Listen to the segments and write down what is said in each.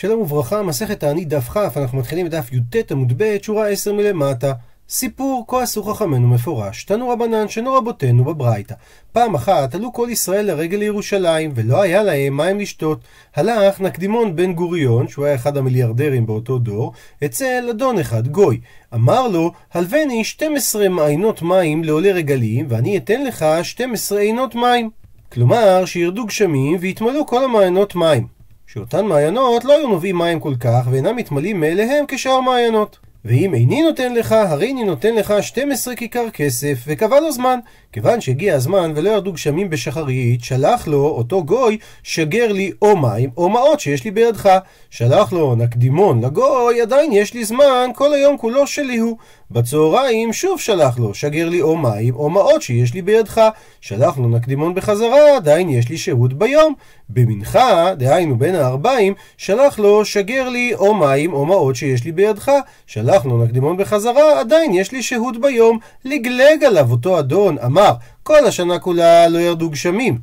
שלום וברכה, מסכת תענית דף כ, אנחנו מתחילים בדף י"ט עמוד ב', שורה 10 מלמטה. סיפור כה עשו חכמינו מפורש, תנו רבנן שנו רבותינו בברייתא. פעם אחת עלו כל ישראל לרגל לירושלים, ולא היה להם מים לשתות. הלך נקדימון בן גוריון, שהוא היה אחד המיליארדרים באותו דור, אצל אדון אחד, גוי. אמר לו, הלווני 12 מעיינות מים לעולי רגלים, ואני אתן לך 12 עינות מים. כלומר, שירדו גשמים ויתמלאו כל המעיינות מים. שאותן מעיינות לא היו נובעים מים כל כך, ואינם מתמלאים מאליהם כשאר מעיינות. ואם איני נותן לך, הרי אני נותן לך 12 כיכר כסף, וקבע לו זמן. כיוון שהגיע הזמן ולא ירדו גשמים בשחרית, שלח לו אותו גוי, שגר לי או מים או מעות שיש לי בידך. שלח לו נקדימון לגוי, עדיין יש לי זמן, כל היום כולו שלי הוא. בצהריים שוב שלח לו, שגר לי או מים או מעות שיש לי בידך. שלח לו נקדימון בחזרה, עדיין יש לי שהות ביום. במנחה, דהיינו בין הארבעים, שלח לו, שגר לי או מים או מעות שיש לי בידך. שלח לו נקדימון בחזרה, עדיין יש לי שהות ביום. לגלג עליו אותו אדון, אמר, כל השנה כולה לא ירדו גשמים.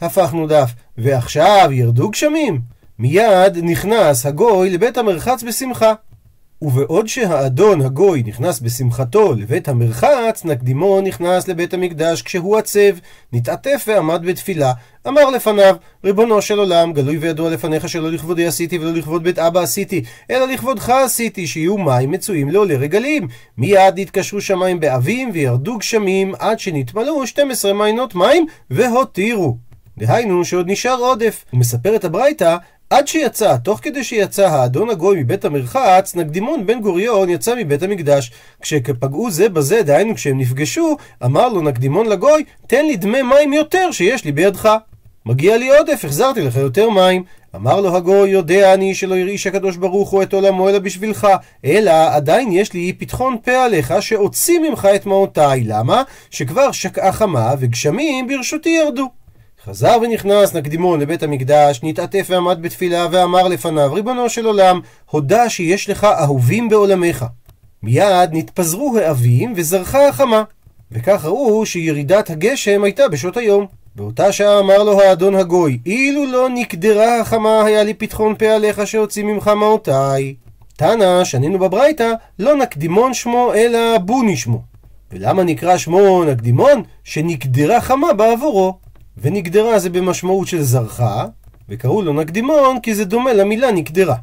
הפכנו דף, ועכשיו ירדו גשמים? מיד נכנס הגוי לבית המרחץ בשמחה. ובעוד שהאדון הגוי נכנס בשמחתו לבית המרחץ, נקדימו נכנס לבית המקדש כשהוא עצב, נתעטף ועמד בתפילה. אמר לפניו, ריבונו של עולם, גלוי וידוע לפניך שלא לכבודי עשיתי ולא לכבוד בית אבא עשיתי, אלא לכבודך עשיתי, שיהיו מים מצויים לעולי רגלים. מיד נתקשרו שמיים באבים וירדו גשמים עד שנתמלאו 12 מעיינות מים והותירו. דהיינו שעוד נשאר עודף. הוא מספר את הברייתא עד שיצא, תוך כדי שיצא האדון הגוי מבית המרחץ, נקדימון בן גוריון יצא מבית המקדש. כשפגעו זה בזה, דהיינו כשהם נפגשו, אמר לו נקדימון לגוי, תן לי דמי מים יותר שיש לי בידך. מגיע לי עודף, החזרתי לך יותר מים. אמר לו הגוי, יודע אני שלא ירעיש הקדוש ברוך הוא את עולמו אלא בשבילך, אלא עדיין יש לי פתחון פה עליך שאוציא ממך את מעותיי. למה? שכבר שקעה חמה וגשמים ברשותי ירדו. חזר ונכנס נקדימון לבית המקדש, נתעטף ועמד בתפילה ואמר לפניו, ריבונו של עולם, הודה שיש לך אהובים בעולמך. מיד נתפזרו האבים וזרחה החמה. וכך ראו שירידת הגשם הייתה בשעות היום. באותה שעה אמר לו האדון הגוי, אילו לא נקדרה החמה היה לי פתחון פה עליך שהוציא ממך מעותיי. תנא, שנינו בברייתא, לא נקדימון שמו, אלא בוני שמו. ולמה נקרא שמו נקדימון? שנקדרה חמה בעבורו. ונגדרה זה במשמעות של זרחה, וקראו לו נקדימון כי זה דומה למילה נקדרה.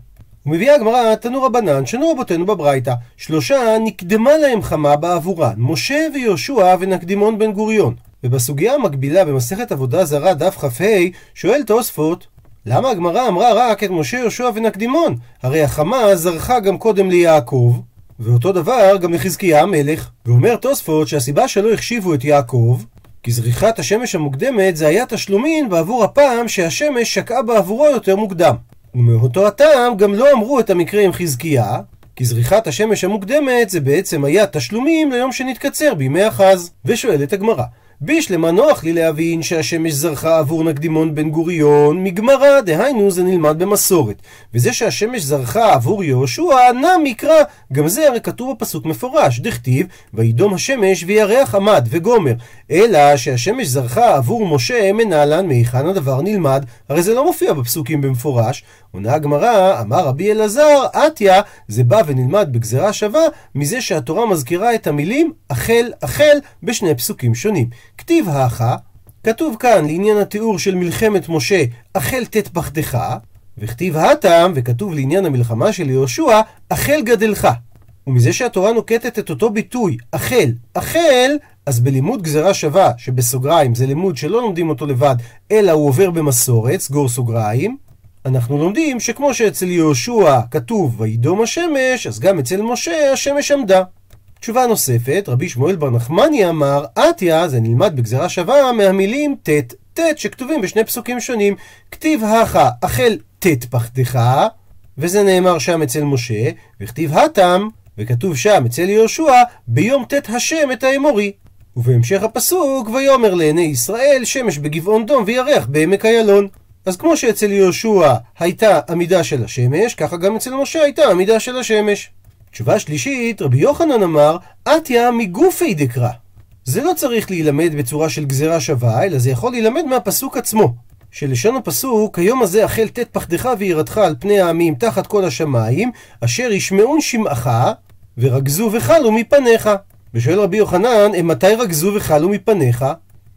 ומביאה הגמרא, תנו רבנן, שנו רבותינו בברייתא, שלושה נקדמה להם חמה בעבורן, משה ויהושע ונקדימון בן גוריון. ובסוגיה המקבילה במסכת עבודה זרה דף כ"ה, שואל תוספות, למה הגמרא אמרה רק את משה, יהושע ונקדימון? הרי החמה זרחה גם קודם ליעקב, ואותו דבר גם לחזקיה המלך. ואומר תוספות שהסיבה שלא החשיבו את יעקב, כי זריחת השמש המוקדמת זה היה תשלומין בעבור הפעם שהשמש שקעה בעבורו יותר מוקדם. ומאותו הטעם גם לא אמרו את המקרה עם חזקיה, כי זריחת השמש המוקדמת זה בעצם היה תשלומים ליום שנתקצר בימי החז. ושואלת הגמרא, בישלמה נוח לי להבין שהשמש זרחה עבור נקדימון בן גוריון מגמרא, דהיינו זה נלמד במסורת. וזה שהשמש זרחה עבור יהושע, נע מקרא, גם זה הרי כתוב בפסוק מפורש, דכתיב, וידום השמש וירח עמד וגומר. אלא שהשמש זרחה עבור משה מנהלן, מהיכן הדבר נלמד, הרי זה לא מופיע בפסוקים במפורש. עונה הגמרא, אמר רבי אלעזר, עטיה, זה בא ונלמד בגזרה שווה, מזה שהתורה מזכירה את המילים החל החל בשני פסוקים שונים. כתיב האחה, כתוב כאן לעניין התיאור של מלחמת משה, החל תת פחדך, וכתיב הטעם, וכתוב לעניין המלחמה של יהושע, החל גדלך. ומזה שהתורה נוקטת את אותו ביטוי, החל, החל, אז בלימוד גזרה שווה, שבסוגריים זה לימוד שלא לומדים אותו לבד, אלא הוא עובר במסורת, סגור סוגריים, אנחנו לומדים שכמו שאצל יהושע כתוב וידום השמש, אז גם אצל משה השמש עמדה. תשובה נוספת, רבי שמואל בר נחמני אמר, עטיה, זה נלמד בגזרה שווה מהמילים ט', ט' שכתובים בשני פסוקים שונים. כתיב הכה, החל ט' פחדך, וזה נאמר שם אצל משה, וכתיב התם, וכתוב שם אצל יהושע, ביום ט' השם את האמורי. ובהמשך הפסוק, ויאמר לעיני ישראל שמש בגבעון דום וירח בעמק איילון. אז כמו שאצל יהושע הייתה עמידה של השמש, ככה גם אצל משה הייתה עמידה של השמש. תשובה שלישית, רבי יוחנן אמר, עטיה מגופי דקרא. זה לא צריך להילמד בצורה של גזירה שווה, אלא זה יכול להילמד מהפסוק עצמו. שלשון הפסוק, היום הזה החל תת פחדך ויראתך על פני העמים תחת כל השמיים, אשר ישמעון שמעך, ורגזו וחלו מפניך. ושואל רבי יוחנן, מתי רגזו וחלו מפניך?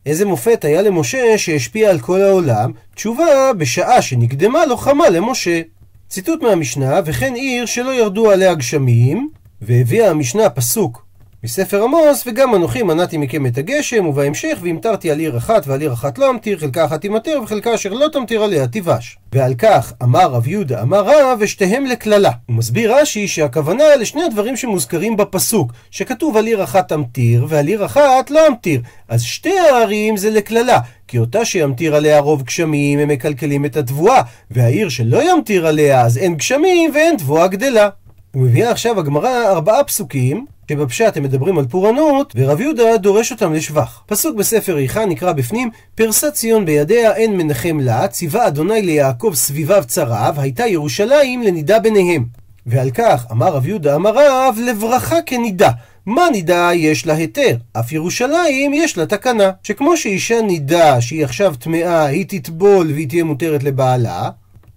איזה מופת היה למשה שהשפיע על כל העולם? תשובה, בשעה שנקדמה לו חמה למשה. ציטוט מהמשנה, וכן עיר שלא ירדו עליה גשמים, והביאה המשנה פסוק מספר עמוס, וגם אנוכי מנעתי מכם את הגשם, ובהמשך, והמטרתי על עיר אחת ועל עיר אחת לא אמטיר, חלקה אחת תימטר, וחלקה אשר לא תמטיר עליה תיבש. ועל כך אמר רב יהודה אמר רב, ושתיהם לקללה. הוא מסביר רש"י שהכוונה לשני הדברים שמוזכרים בפסוק, שכתוב על עיר אחת תמטיר, ועל עיר אחת לא אמטיר. אז שתי הערים זה לקללה, כי אותה שימטיר עליה רוב גשמים, הם מקלקלים את התבואה, והעיר שלא ימטיר עליה, אז אין גשמים ואין תבואה גדלה. הוא מביא עכשיו הגמרא ארבעה פסוקים שבפשט הם מדברים על פורענות, ורב יהודה דורש אותם לשבח. פסוק בספר איכה נקרא בפנים, פרסה ציון בידיה אין מנחם לה, ציווה אדוני ליעקב סביביו צריו, הייתה ירושלים לנידה ביניהם. ועל כך אמר רב יהודה אמר רב, לברכה כנידה. מה נידה יש לה היתר? אף ירושלים יש לה תקנה. שכמו שאישה נידה שהיא עכשיו טמאה, היא תטבול והיא תהיה מותרת לבעלה,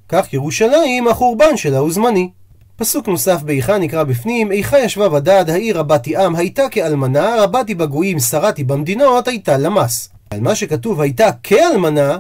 כך ירושלים החורבן שלה הוא זמני. פסוק נוסף באיכה נקרא בפנים, איכה ישבה בדד, העיר רבתי עם, הייתה כאלמנה, רבתי בגויים, שרתי במדינות, הייתה למס. על מה שכתוב הייתה כאלמנה,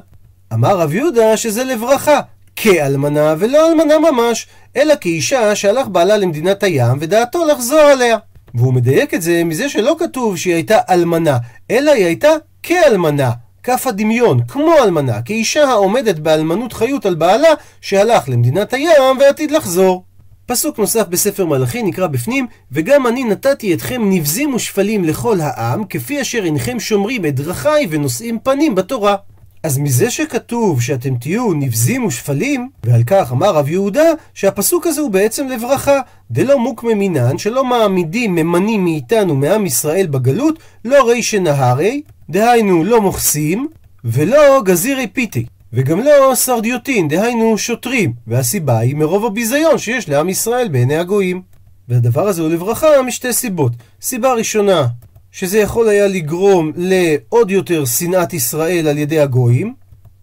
אמר רב יהודה שזה לברכה. כאלמנה ולא אלמנה ממש, אלא כאישה שהלך בעלה למדינת הים ודעתו לחזור עליה. והוא מדייק את זה מזה שלא כתוב שהיא הייתה אלמנה, אלא היא הייתה כאלמנה. כף הדמיון, כמו אלמנה, כאישה העומדת באלמנות חיות על בעלה שהלך למדינת הים ועתיד לחזור. פסוק נוסף בספר מלאכי נקרא בפנים, וגם אני נתתי אתכם נבזים ושפלים לכל העם, כפי אשר אינכם שומרים את דרכיי ונושאים פנים בתורה. אז מזה שכתוב שאתם תהיו נבזים ושפלים, ועל כך אמר רב יהודה, שהפסוק הזה הוא בעצם לברכה. דלא מוקמא מינן, שלא מעמידים ממנים מאיתנו מעם ישראל בגלות, לא רישא נהרי, דהיינו לא מוכסים, ולא גזירי פיתי. וגם לא סרדיוטין, דהיינו שוטרים, והסיבה היא מרוב הביזיון שיש לעם ישראל בעיני הגויים. והדבר הזה הוא לברכה משתי סיבות. סיבה ראשונה, שזה יכול היה לגרום לעוד יותר שנאת ישראל על ידי הגויים,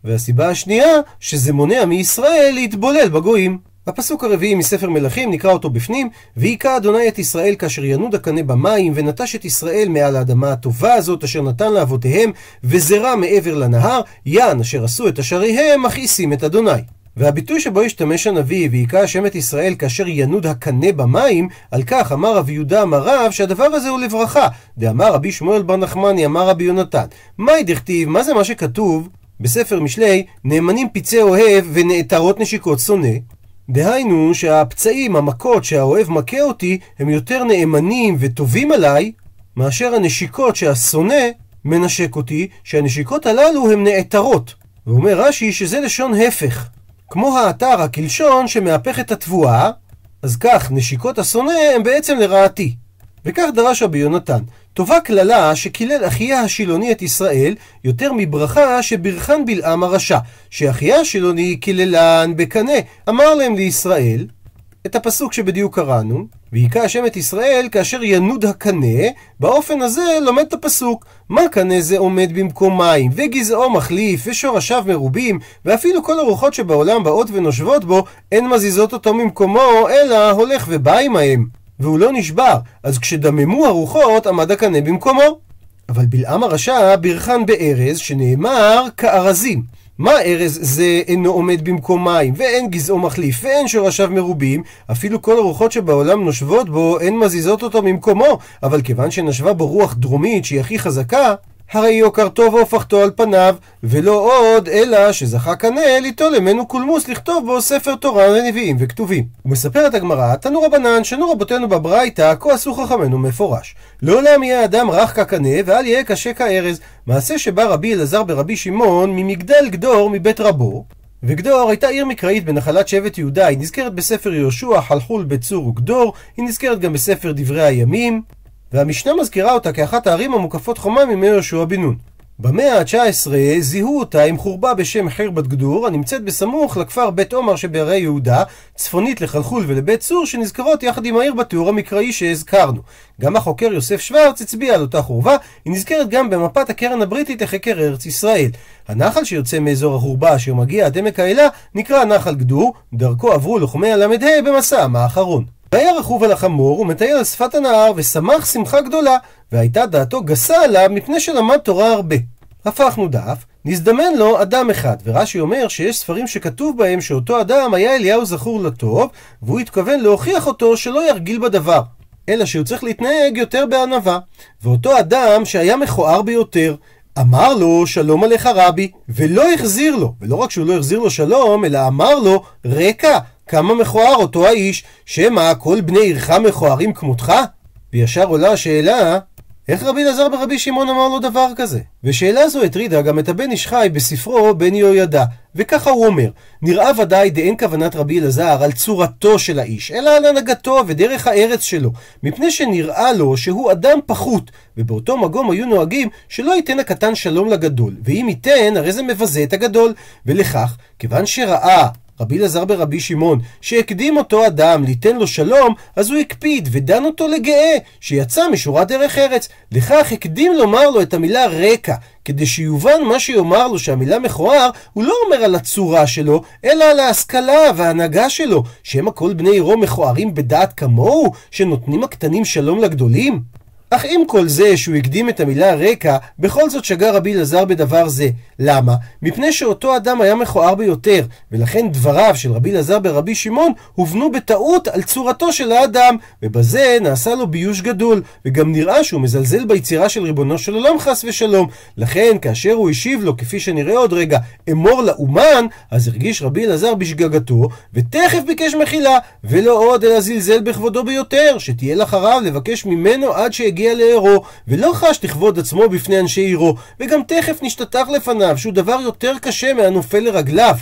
והסיבה השנייה, שזה מונע מישראל להתבולל בגויים. הפסוק הרביעי מספר מלכים נקרא אותו בפנים, והיכה אדוני את ישראל כאשר ינוד הקנה במים, ונטש את ישראל מעל האדמה הטובה הזאת אשר נתן לאבותיהם, וזרע מעבר לנהר, יען אשר עשו את אשריהם, מכעיסים את אדוני. והביטוי שבו השתמש הנביא, והיכה השם את ישראל כאשר ינוד הקנה במים, על כך אמר רבי יהודה אמר רב, שהדבר הזה הוא לברכה. דאמר רבי שמואל בר נחמני, אמר רבי יונתן, מהי דכתיב, מה זה מה שכתוב? בספר משלי, נאמנים פצעי אוהב ונעתרות נשיקות שונא. דהיינו שהפצעים, המכות שהאוהב מכה אותי, הם יותר נאמנים וטובים עליי, מאשר הנשיקות שהשונא מנשק אותי, שהנשיקות הללו הן נעתרות. ואומר רש"י שזה לשון הפך. כמו האתר, הקלשון, שמהפך את התבואה, אז כך נשיקות השונא הם בעצם לרעתי. וכך דרש רבי יונתן, טובה קללה שקילל אחיה השילוני את ישראל יותר מברכה שברכן בלעם הרשע, שאחיה השילוני קיללן בקנה, אמר להם לישראל את הפסוק שבדיוק קראנו, והיכה השם את ישראל כאשר ינוד הקנה, באופן הזה לומד את הפסוק. מה קנה זה עומד במקום מים, וגזעו מחליף, ושורשיו מרובים, ואפילו כל הרוחות שבעולם באות ונושבות בו, אין מזיזות אותו ממקומו, אלא הולך ובא עמהם. והוא לא נשבר, אז כשדממו הרוחות עמד הקנה במקומו. אבל בלעם הרשע בירכן בארז, שנאמר כארזים. מה ארז זה אינו עומד במקום מים, ואין גזעו מחליף, ואין שורשיו מרובים, אפילו כל הרוחות שבעולם נושבות בו, אין מזיזות אותו ממקומו, אבל כיוון שנשבה בו רוח דרומית שהיא הכי חזקה, הרי יוקרתו והופכתו על פניו, ולא עוד, אלא שזכה קנה ליטול ממנו קולמוס לכתוב בו ספר תורה לנביאים וכתובים. ומספרת הגמרא, תנו רבנן, שנו רבותינו בברייתא, כה עשו חכמינו מפורש. לעולם יהיה אדם רך כקנה, ואל יהיה קשה כארז. מעשה שבא רבי אלעזר ברבי שמעון, ממגדל גדור מבית רבו, וגדור הייתה עיר מקראית בנחלת שבט יהודה, היא נזכרת בספר יהושע, חלחול בצור וגדור, היא נזכרת גם בספר דברי הימים, והמשנה מזכירה אותה כאחת הערים המוקפות חומה מימי יהושע בן נון. במאה ה-19 זיהו אותה עם חורבה בשם חרבת גדור, הנמצאת בסמוך לכפר בית עומר שבהרי יהודה, צפונית לחלחול ולבית צור, שנזכרות יחד עם העיר בתיאור המקראי שהזכרנו. גם החוקר יוסף שוורץ הצביע על אותה חורבה, היא נזכרת גם במפת הקרן הבריטית לחקר ארץ ישראל. הנחל שיוצא מאזור החורבה אשר מגיע עד עמק האלה נקרא נחל גדור, דרכו עברו לוחמי הל"ה במסעם האחרון. והיה רכוב על החמור ומטייל על שפת הנהר ושמח שמחה גדולה והייתה דעתו גסה עליו מפני שלמד תורה הרבה. הפכנו דף, נזדמן לו אדם אחד, ורש"י אומר שיש ספרים שכתוב בהם שאותו אדם היה אליהו זכור לטוב, והוא התכוון להוכיח אותו שלא ירגיל בדבר, אלא שהוא צריך להתנהג יותר בענווה. ואותו אדם שהיה מכוער ביותר, אמר לו שלום עליך רבי, ולא החזיר לו, ולא רק שהוא לא החזיר לו שלום, אלא אמר לו רקע, כמה מכוער אותו האיש, שמא כל בני עירך מכוערים כמותך? וישר עולה השאלה, איך רבי אלעזר ברבי שמעון אמר לו דבר כזה? ושאלה זו הטרידה גם את הבן איש חי בספרו בן יהוידע, וככה הוא אומר, נראה ודאי דאין כוונת רבי אלעזר על צורתו של האיש, אלא על הנהגתו ודרך הארץ שלו, מפני שנראה לו שהוא אדם פחות, ובאותו מגום היו נוהגים שלא ייתן הקטן שלום לגדול, ואם ייתן, הרי זה מבזה את הגדול, ולכך, כיוון שראה רבי אלעזר ברבי שמעון, שהקדים אותו אדם ליתן לו שלום, אז הוא הקפיד ודן אותו לגאה, שיצא משורת דרך ארץ. לכך הקדים לומר לו את המילה רקע, כדי שיובן מה שיאמר לו שהמילה מכוער, הוא לא אומר על הצורה שלו, אלא על ההשכלה וההנהגה שלו, שהם הכל בני עירו מכוערים בדעת כמוהו, שנותנים הקטנים שלום לגדולים? אך עם כל זה שהוא הקדים את המילה רקע, בכל זאת שגה רבי אלעזר בדבר זה. למה? מפני שאותו אדם היה מכוער ביותר, ולכן דבריו של רבי אלעזר ברבי שמעון הובנו בטעות על צורתו של האדם, ובזה נעשה לו ביוש גדול, וגם נראה שהוא מזלזל ביצירה של ריבונו של עולם חס ושלום. לכן, כאשר הוא השיב לו, כפי שנראה עוד רגע, אמור לאומן, אז הרגיש רבי אלעזר בשגגתו, ותכף ביקש מחילה, ולא עוד אלא זלזל בכבודו ביותר, שתהיה לחריו לבקש ממנו עד שהגיע הגיע לעירו, ולא חש לכבוד עצמו בפני אנשי עירו, וגם תכף נשתטח לפניו, שהוא דבר יותר קשה מהנופל לרגליו.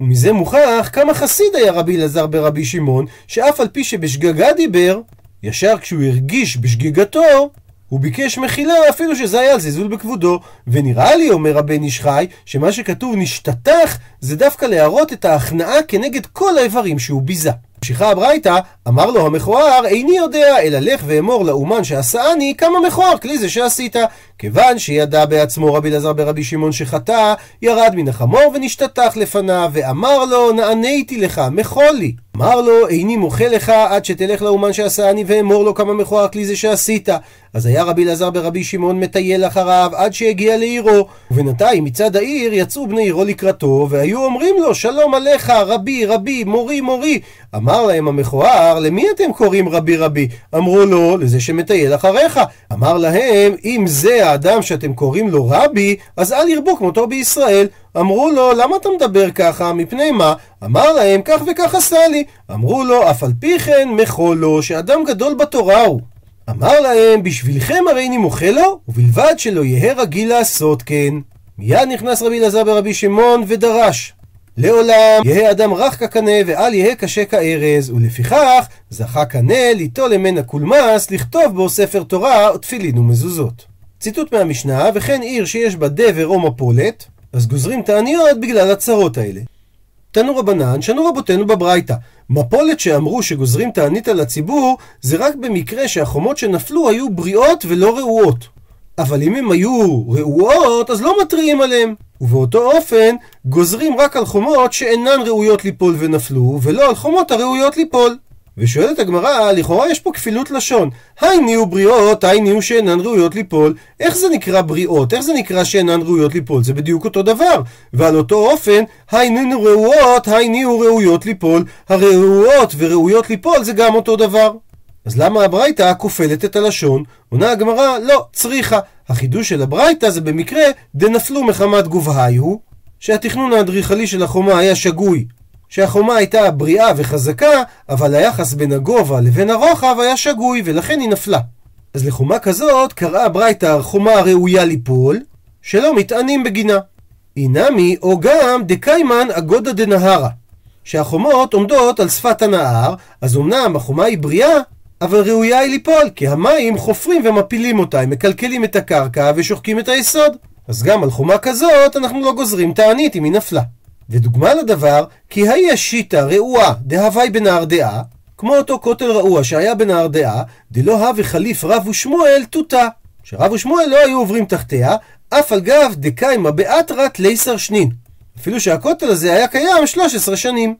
ומזה מוכח כמה חסיד היה רבי אלעזר ברבי שמעון, שאף על פי שבשגגה דיבר, ישר כשהוא הרגיש בשגיגתו, הוא ביקש מחילה אפילו שזה היה על זלזול בכבודו. ונראה לי, אומר הבן איש חי, שמה שכתוב נשתטח, זה דווקא להראות את ההכנעה כנגד כל האיברים שהוא ביזה. ממשיכה הברייתא, אמר לו המכוער, איני יודע, אלא לך ואמור לאומן שעשאני, כמה מכוער כלי זה שעשית. כיוון שידע בעצמו רבי אלעזר ברבי שמעון שחטא, ירד מן החמור ונשתטח לפניו, ואמר לו, נעניתי לך, מחול לי. אמר לו, איני מוחה לך עד שתלך לאומן שעשאני ואמור לו כמה מכוער כלי זה שעשית. אז היה רבי אלעזר ברבי שמעון מטייל אחריו עד שהגיע לעירו. ובינתיים מצד העיר יצאו בני עירו לקראתו, והיו אומרים לו, שלום עליך, רבי, רבי, מורי, מורי. אמר להם המכוער, למי אתם קוראים רבי רבי? אמרו לו, לזה שמטייל אחריך. אמר להם, אם זה האדם שאתם קוראים לו רבי, אז אל ירבו כמותו בישראל. אמרו לו, למה אתה מדבר ככה? מפני מה? אמר להם, כך וכך עשה לי. אמרו לו, אף על פי כן מחול לו, שאדם גדול בתורה הוא. אמר להם, בשבילכם הרי אני מוחה לו, ובלבד שלא יהא רגיל לעשות כן. מיד נכנס רבי אלעזר ברבי שמעון ודרש. לעולם יהא אדם רך כקנה ואל יהא קשה כארז, ולפיכך זכה קנה ליטול ממנה קולמס, לכתוב בו ספר תורה או תפילין ומזוזות. ציטוט מהמשנה, וכן עיר שיש בה דבר או מפולת, אז גוזרים תעניות בגלל הצרות האלה. תנו רבנן, שנו רבותינו בברייתא. מפולת שאמרו שגוזרים תענית על הציבור, זה רק במקרה שהחומות שנפלו היו בריאות ולא רעועות. אבל אם הם היו רעועות, אז לא מתריעים עליהם. ובאותו אופן, גוזרים רק על חומות שאינן ראויות ליפול ונפלו, ולא על חומות הראויות ליפול. ושואלת הגמרא, לכאורה יש פה כפילות לשון. היי נהיו בריאות, היי נהיו שאינן ראויות ליפול. איך זה נקרא בריאות? איך זה נקרא שאינן ראויות ליפול? זה בדיוק אותו דבר. ועל אותו אופן, היי נהיו ראויות, היי נהיו ראויות ליפול. הראויות וראויות ליפול זה גם אותו דבר. אז למה הברייתא כופלת את הלשון? עונה הגמרא, לא, צריכה. החידוש של הברייתא זה במקרה דנפלו מחמת גובהיו, שהתכנון האדריכלי של החומה היה שגוי. שהחומה הייתה בריאה וחזקה, אבל היחס בין הגובה לבין הרוחב היה שגוי, ולכן היא נפלה. אז לחומה כזאת קראה ברייתא חומה ראויה ליפול, שלא מתענים בגינה. אינמי, או גם דקיימן אגודה דנהרה. שהחומות עומדות על שפת הנהר, אז אמנם החומה היא בריאה, אבל ראויה היא ליפול, כי המים חופרים ומפילים אותה, הם מקלקלים את הקרקע ושוחקים את היסוד. אז גם על חומה כזאת אנחנו לא גוזרים תענית אם היא נפלה. ודוגמה לדבר, כי היי השיטה רעועה דהווי בנהר דעה, כמו אותו כותל רעוע שהיה בנהר דעה, דלא הווה חליף רב ושמואל תותה. שרב ושמואל לא היו עוברים תחתיה, אף על גב דקיימה באתרת ליסר שנין. אפילו שהכותל הזה היה קיים 13 שנים.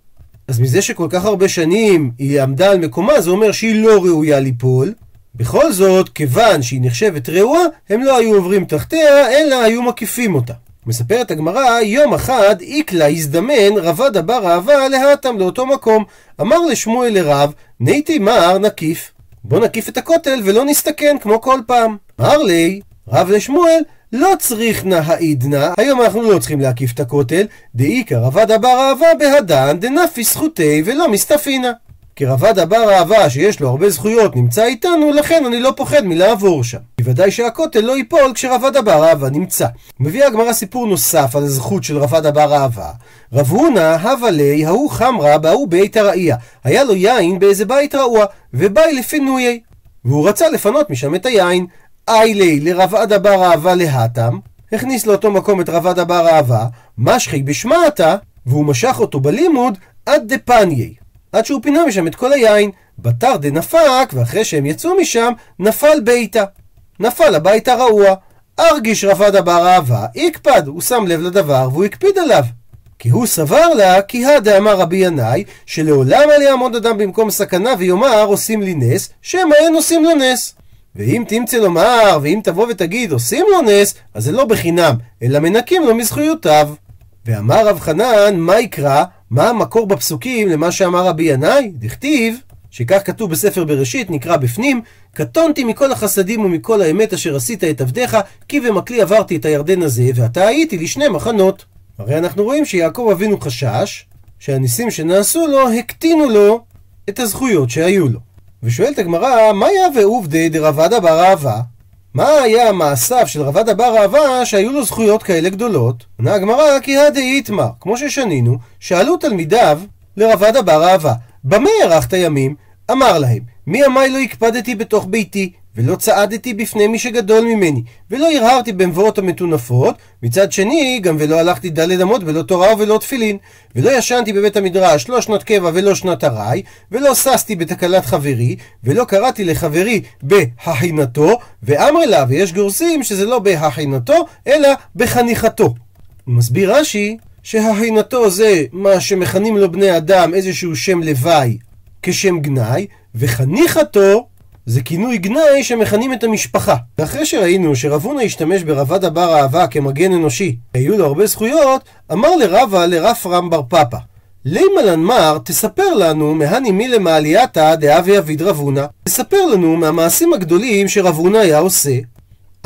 אז מזה שכל כך הרבה שנים היא עמדה על מקומה, זה אומר שהיא לא ראויה ליפול. בכל זאת, כיוון שהיא נחשבת רעועה, הם לא היו עוברים תחתיה, אלא היו מקיפים אותה. מספרת הגמרא, יום אחד איקלה הזדמן רבד בר אהבה להתם לאותו מקום. אמר לשמואל לרב, ניתי מר נקיף. בוא נקיף את הכותל ולא נסתכן כמו כל פעם. אמר לי, רב לשמואל, לא צריך נא העידנא, היום אנחנו לא צריכים להקיף את הכותל, דאיכא רבד אבר אהבה בהדן דנפי זכותי ולא מסתפינה. כי רבד אבר אהבה שיש לו הרבה זכויות נמצא איתנו, לכן אני לא פוחד מלעבור שם. בוודאי שהכותל לא ייפול כשרבד אבר אהבה נמצא. מביאה הגמרא סיפור נוסף על הזכות של רבד אבר אהבה. רב הונא הווה ליה ההוא חמרה בהוא בית הראייה. היה לו יין באיזה בית רעוע, ובאי לפינויי. והוא רצה לפנות משם את היין. איילי לרבד אבר אהבה להתם, הכניס לאותו מקום את רבד אבר אהבה, משכי בשמעתה, והוא משך אותו בלימוד עד דפניי. עד שהוא פינה משם את כל היין. בתר דנפק, ואחרי שהם יצאו משם, נפל ביתה. נפל הבית הרעוע. ארגיש רבד אבר אהבה, יקפד, הוא שם לב לדבר והוא הקפיד עליו. כי הוא סבר לה, כי הדה אמר רבי ינאי, שלעולם אל יעמוד אדם במקום סכנה ויאמר עושים לי נס, שמא אין עושים לו נס. ואם תמצא לומר, ואם תבוא ותגיד עושים לו נס, אז זה לא בחינם, אלא מנקים לו מזכויותיו. ואמר רב חנן, מה יקרא? מה המקור בפסוקים למה שאמר רבי ינאי? דכתיב, שכך כתוב בספר בראשית, נקרא בפנים, קטונתי מכל החסדים ומכל האמת אשר עשית את עבדיך, כי במקלי עברתי את הירדן הזה, ועתה הייתי לשני מחנות. הרי אנחנו רואים שיעקב אבינו חשש, שהניסים שנעשו לו, הקטינו לו את הזכויות שהיו לו. ושואלת הגמרא, מה יהווה עובדי דרבדה בר אהבה? מה היה מעשיו של רבד בר אהבה שהיו לו זכויות כאלה גדולות? עונה הגמרא כי הדאי איתמר, כמו ששנינו, שאלו תלמידיו לרבד בר אהבה, במה הארכת ימים? אמר להם, מי עמי לא הקפדתי בתוך ביתי, ולא צעדתי בפני מי שגדול ממני, ולא הרהרתי במבואות המטונפות, מצד שני, גם ולא הלכתי דלת אמות ולא תורה ולא תפילין, ולא ישנתי בבית המדרש לא שנת קבע ולא שנת ארעי, ולא ששתי בתקלת חברי, ולא קראתי לחברי בהכינתו, ואמר לה, ויש גורסים שזה לא בהכינתו, אלא בחניכתו. מסביר רש"י, שהכינתו זה מה שמכנים לו בני אדם איזשהו שם לוואי כשם גנאי, וחניכתו זה כינוי גנאי שמכנים את המשפחה. ואחרי שראינו שרב הונא השתמש ברבד הבר אהבה כמגן אנושי, היו לו הרבה זכויות, אמר לרבה לרפרם בר פפא. לימלן מר, תספר לנו מהני מילה מעלייתא דאבי אביד רב הונא. תספר לנו מהמעשים הגדולים שרב הונא היה עושה.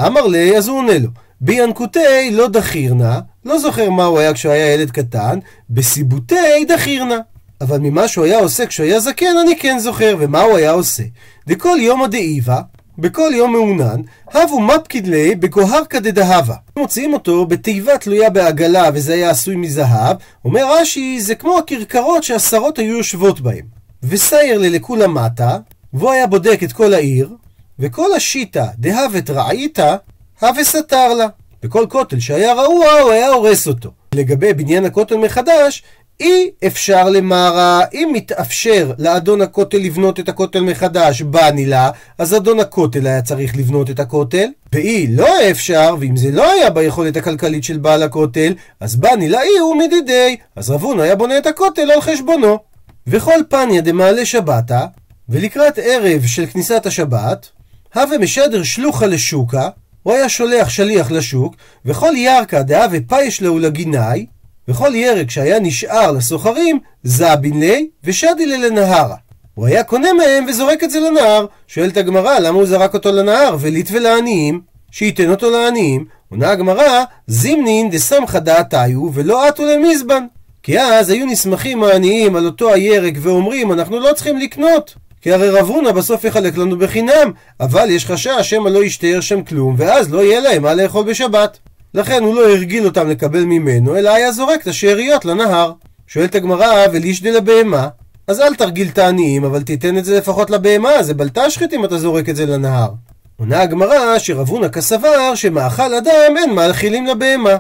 אמר לי, אז הוא עונה לו. בינקותי לא דחירנה, לא זוכר מה הוא היה כשהוא היה ילד קטן, בסיבותי דחירנה. אבל ממה שהוא היה עושה כשהוא היה זקן, אני כן זוכר, ומה הוא היה עושה? דכל יום הדאיבה, בכל יום מעונן, הבו מפקיד ליה בגוהרקא דדהבה. מוציאים אותו בתיבה תלויה בעגלה, וזה היה עשוי מזהב. אומר רש"י, זה כמו הכרכרות שהשרות היו יושבות בהם. וסייר ללכולה מטה, והוא היה בודק את כל העיר, וכל השיטה דהבת רעייתא, הווה סתר לה. בכל כותל שהיה רעוע, הוא היה הורס אותו. לגבי בניין הכותל מחדש, אי אפשר למערה, אם מתאפשר לאדון הכותל לבנות את הכותל מחדש, בני לה, אז אדון הכותל היה צריך לבנות את הכותל, ואי לא אפשר, ואם זה לא היה ביכולת הכלכלית של בעל הכותל, אז בני לה אי הוא מדידי, אז רבון היה בונה את הכותל על חשבונו. וכל פניה דמעלה שבתה, ולקראת ערב של כניסת השבת, הווה משדר שלוחה לשוקה, הוא היה שולח שליח לשוק, וכל ירקא דהווה פייש להו לגינאי, וכל ירק שהיה נשאר לסוחרים, זבין לי ושדי לי לנהרה. הוא היה קונה מהם וזורק את זה לנהר. שואלת הגמרא, למה הוא זרק אותו לנהר וליט ולעניים? שייתן אותו לעניים. עונה הגמרא, זימנין דסמכא דעתיו ולא עטו למזבן. כי אז היו נסמכים העניים על אותו הירק ואומרים, אנחנו לא צריכים לקנות. כי הרי רב הונא בסוף יחלק לנו בחינם, אבל יש חשש שמא לא ישתער שם כלום, ואז לא יהיה להם מה לאכול בשבת. לכן הוא לא הרגיל אותם לקבל ממנו, אלא היה זורק את השאריות לנהר. שואלת הגמרא, ולישדי לבהמה? אז אל תרגיל את העניים, אבל תיתן את זה לפחות לבהמה, זה בלטשחית אם אתה זורק את זה לנהר. עונה הגמרא שרב הונא כסבר שמאכל אדם אין מאכילים לבהמה.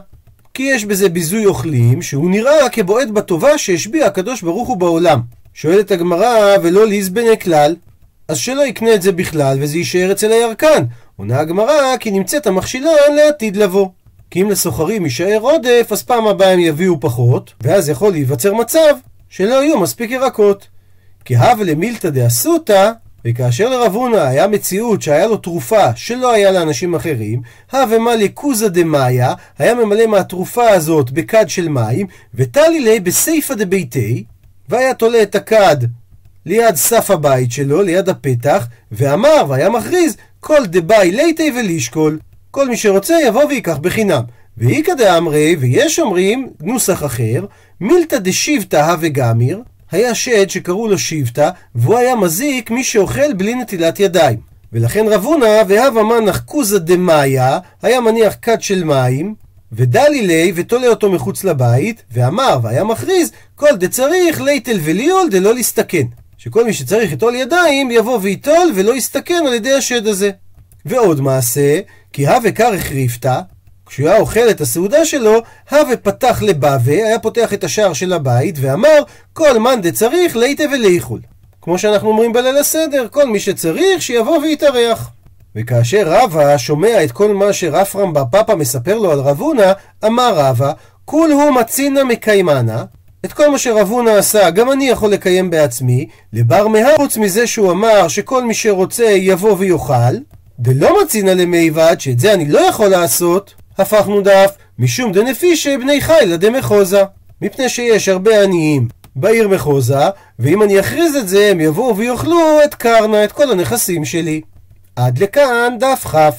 כי יש בזה ביזוי אוכלים שהוא נראה כבועט בטובה שהשביע הקדוש ברוך הוא בעולם. שואלת הגמרא ולא ליזבנה כלל, אז שלא יקנה את זה בכלל וזה יישאר אצל הירקן. עונה הגמרא כי נמצאת המכשילן לעתיד לבוא. כי אם לסוחרים יישאר עודף, אז פעם הבאה הם יביאו פחות, ואז יכול להיווצר מצב שלא יהיו מספיק ירקות. כי הווה למילתא דאסותא, וכאשר לרב הונא היה מציאות שהיה לו תרופה שלא היה לאנשים אחרים, הווה מלא קוזא דמאיה, היה ממלא מהתרופה הזאת בכד של מים, וטלי ליה בסיפא דביתי, והיה תולה את הכד ליד סף הבית שלו, ליד הפתח, ואמר והיה מכריז כל דבאי ליטי ולישקול. כל מי שרוצה יבוא ויקח בחינם. ואיכא דאמרי, ויש אומרים נוסח אחר, מילתא דשיבתא הווה גמיר, היה שד שקראו לו שבתא, והוא היה מזיק מי שאוכל בלי נטילת ידיים. ולכן רב הונא והווה מנח קוזא דמאיה, היה מניח כד של מים, ודלי ליה ותולה אותו מחוץ לבית, ואמר והיה מכריז כל דצריך ליטל וליול דלא להסתכן. שכל מי שצריך ליטול ידיים יבוא וייטול ולא יסתכן על ידי השד הזה. ועוד מעשה, כי הווה כרך ריפתא, כשהוא היה אוכל את הסעודה שלו, הווה פתח לבבה, היה פותח את השער של הבית, ואמר, כל מאן דצריך ליטה ולאיכול. כמו שאנחנו אומרים בליל הסדר, כל מי שצריך שיבוא ויתארח. וכאשר רבא שומע את כל מה שרפרם בר פפא מספר לו על רב הונא, אמר רבא, כול הוא מצינא מקיימנה, את כל מה שרב הונא עשה, גם אני יכול לקיים בעצמי, לבר מהר, חוץ מזה שהוא אמר שכל מי שרוצה יבוא ויאכל, דלא מצינא למיבד, שאת זה אני לא יכול לעשות, הפכנו דף, משום דנפישי בני חיילה דמחוזה. מפני שיש הרבה עניים בעיר מחוזה, ואם אני אכריז את זה, הם יבואו ויאכלו את קרנה, את כל הנכסים שלי. עד לכאן דף כ'.